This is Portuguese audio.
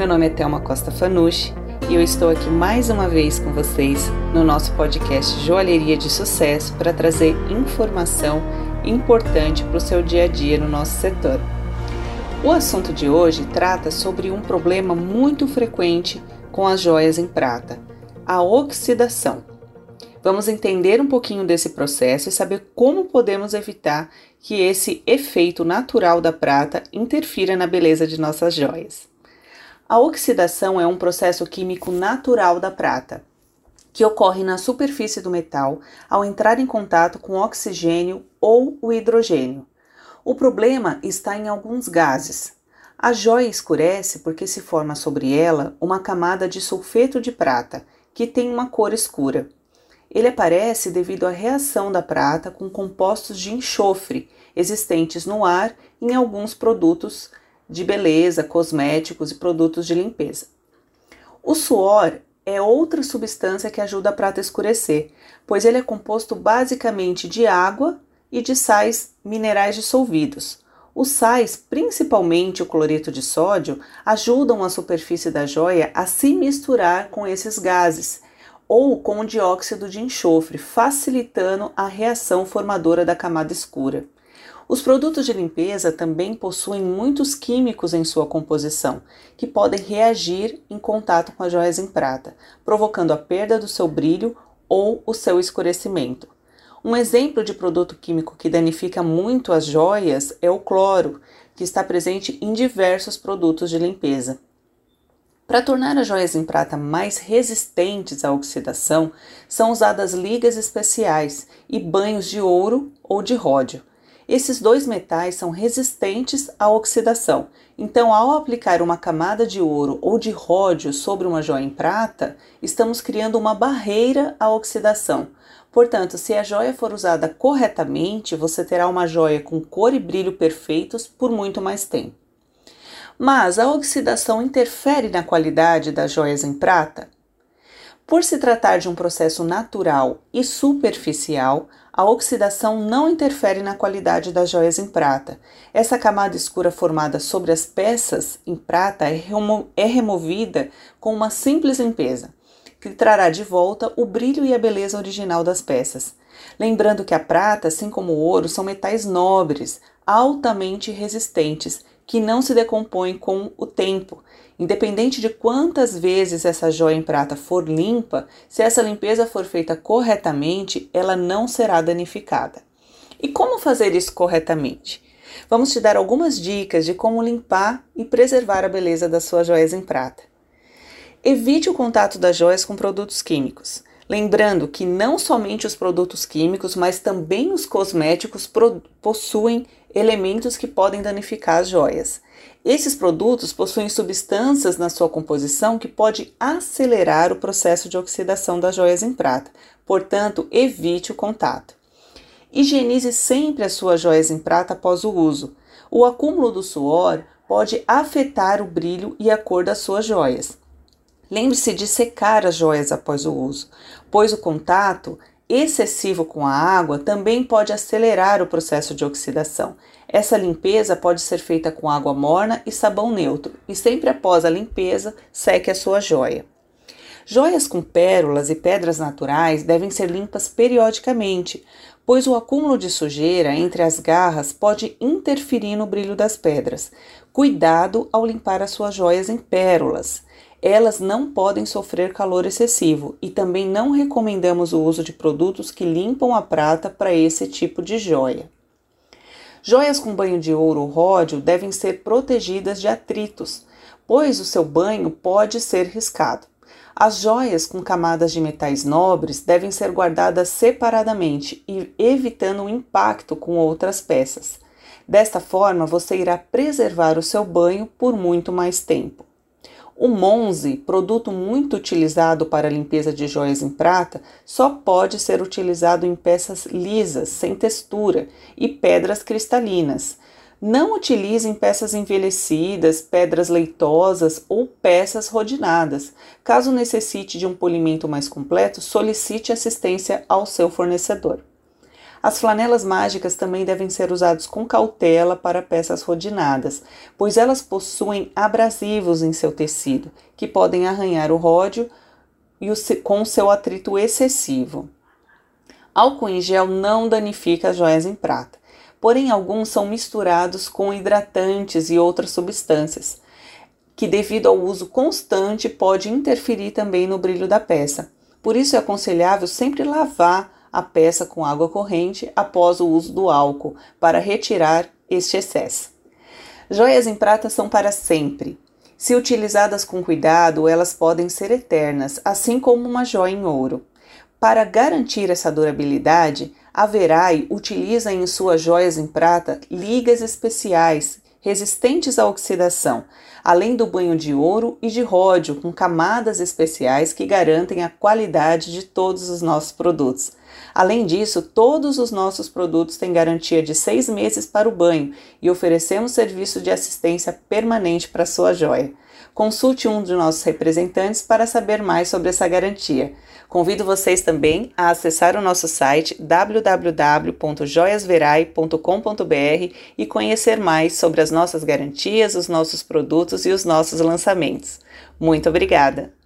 meu nome é Thelma Costa Fanucci e eu estou aqui mais uma vez com vocês no nosso podcast Joalheria de Sucesso para trazer informação importante para o seu dia a dia no nosso setor. O assunto de hoje trata sobre um problema muito frequente com as joias em prata, a oxidação. Vamos entender um pouquinho desse processo e saber como podemos evitar que esse efeito natural da prata interfira na beleza de nossas joias. A oxidação é um processo químico natural da prata, que ocorre na superfície do metal ao entrar em contato com oxigênio ou o hidrogênio. O problema está em alguns gases. A joia escurece porque se forma sobre ela uma camada de sulfeto de prata, que tem uma cor escura. Ele aparece devido à reação da prata com compostos de enxofre existentes no ar em alguns produtos de beleza, cosméticos e produtos de limpeza. O suor é outra substância que ajuda a prata a escurecer, pois ele é composto basicamente de água e de sais minerais dissolvidos. Os sais, principalmente o cloreto de sódio, ajudam a superfície da joia a se misturar com esses gases ou com o dióxido de enxofre, facilitando a reação formadora da camada escura. Os produtos de limpeza também possuem muitos químicos em sua composição, que podem reagir em contato com as joias em prata, provocando a perda do seu brilho ou o seu escurecimento. Um exemplo de produto químico que danifica muito as joias é o cloro, que está presente em diversos produtos de limpeza. Para tornar as joias em prata mais resistentes à oxidação, são usadas ligas especiais e banhos de ouro ou de ródio. Esses dois metais são resistentes à oxidação, então, ao aplicar uma camada de ouro ou de ródio sobre uma joia em prata, estamos criando uma barreira à oxidação. Portanto, se a joia for usada corretamente, você terá uma joia com cor e brilho perfeitos por muito mais tempo. Mas a oxidação interfere na qualidade das joias em prata? Por se tratar de um processo natural e superficial, a oxidação não interfere na qualidade das joias em prata. Essa camada escura formada sobre as peças em prata é, remo é removida com uma simples limpeza, que trará de volta o brilho e a beleza original das peças. Lembrando que a prata, assim como o ouro, são metais nobres, altamente resistentes que não se decompõe com o tempo. Independente de quantas vezes essa joia em prata for limpa, se essa limpeza for feita corretamente, ela não será danificada. E como fazer isso corretamente? Vamos te dar algumas dicas de como limpar e preservar a beleza das suas joias em prata. Evite o contato das joias com produtos químicos. Lembrando que não somente os produtos químicos, mas também os cosméticos possuem elementos que podem danificar as joias. Esses produtos possuem substâncias na sua composição que pode acelerar o processo de oxidação das joias em prata, portanto, evite o contato. Higienize sempre as suas joias em prata após o uso. O acúmulo do suor pode afetar o brilho e a cor das suas joias. Lembre-se de secar as joias após o uso, pois o contato excessivo com a água também pode acelerar o processo de oxidação. Essa limpeza pode ser feita com água morna e sabão neutro, e sempre após a limpeza, seque a sua joia. Joias com pérolas e pedras naturais devem ser limpas periodicamente, pois o acúmulo de sujeira entre as garras pode interferir no brilho das pedras. Cuidado ao limpar as suas joias em pérolas elas não podem sofrer calor excessivo e também não recomendamos o uso de produtos que limpam a prata para esse tipo de joia. Joias com banho de ouro ou ródio devem ser protegidas de atritos, pois o seu banho pode ser riscado. As joias com camadas de metais nobres devem ser guardadas separadamente e evitando o impacto com outras peças. Desta forma, você irá preservar o seu banho por muito mais tempo. O Monze, produto muito utilizado para limpeza de joias em prata, só pode ser utilizado em peças lisas, sem textura e pedras cristalinas. Não utilize em peças envelhecidas, pedras leitosas ou peças rodinadas. Caso necessite de um polimento mais completo, solicite assistência ao seu fornecedor. As flanelas mágicas também devem ser usadas com cautela para peças rodinadas, pois elas possuem abrasivos em seu tecido, que podem arranhar o ródio e o, com seu atrito excessivo. Álcool em gel não danifica as joias em prata, porém alguns são misturados com hidratantes e outras substâncias, que devido ao uso constante pode interferir também no brilho da peça. Por isso é aconselhável sempre lavar a peça com água corrente após o uso do álcool para retirar este excesso. Joias em prata são para sempre. Se utilizadas com cuidado, elas podem ser eternas, assim como uma joia em ouro. Para garantir essa durabilidade, a Verai utiliza em suas joias em prata ligas especiais resistentes à oxidação, além do banho de ouro e de ródio com camadas especiais que garantem a qualidade de todos os nossos produtos. Além disso, todos os nossos produtos têm garantia de seis meses para o banho e oferecemos serviço de assistência permanente para sua joia. Consulte um de nossos representantes para saber mais sobre essa garantia. Convido vocês também a acessar o nosso site www.joiasverai.com.br e conhecer mais sobre as nossas garantias, os nossos produtos e os nossos lançamentos. Muito obrigada!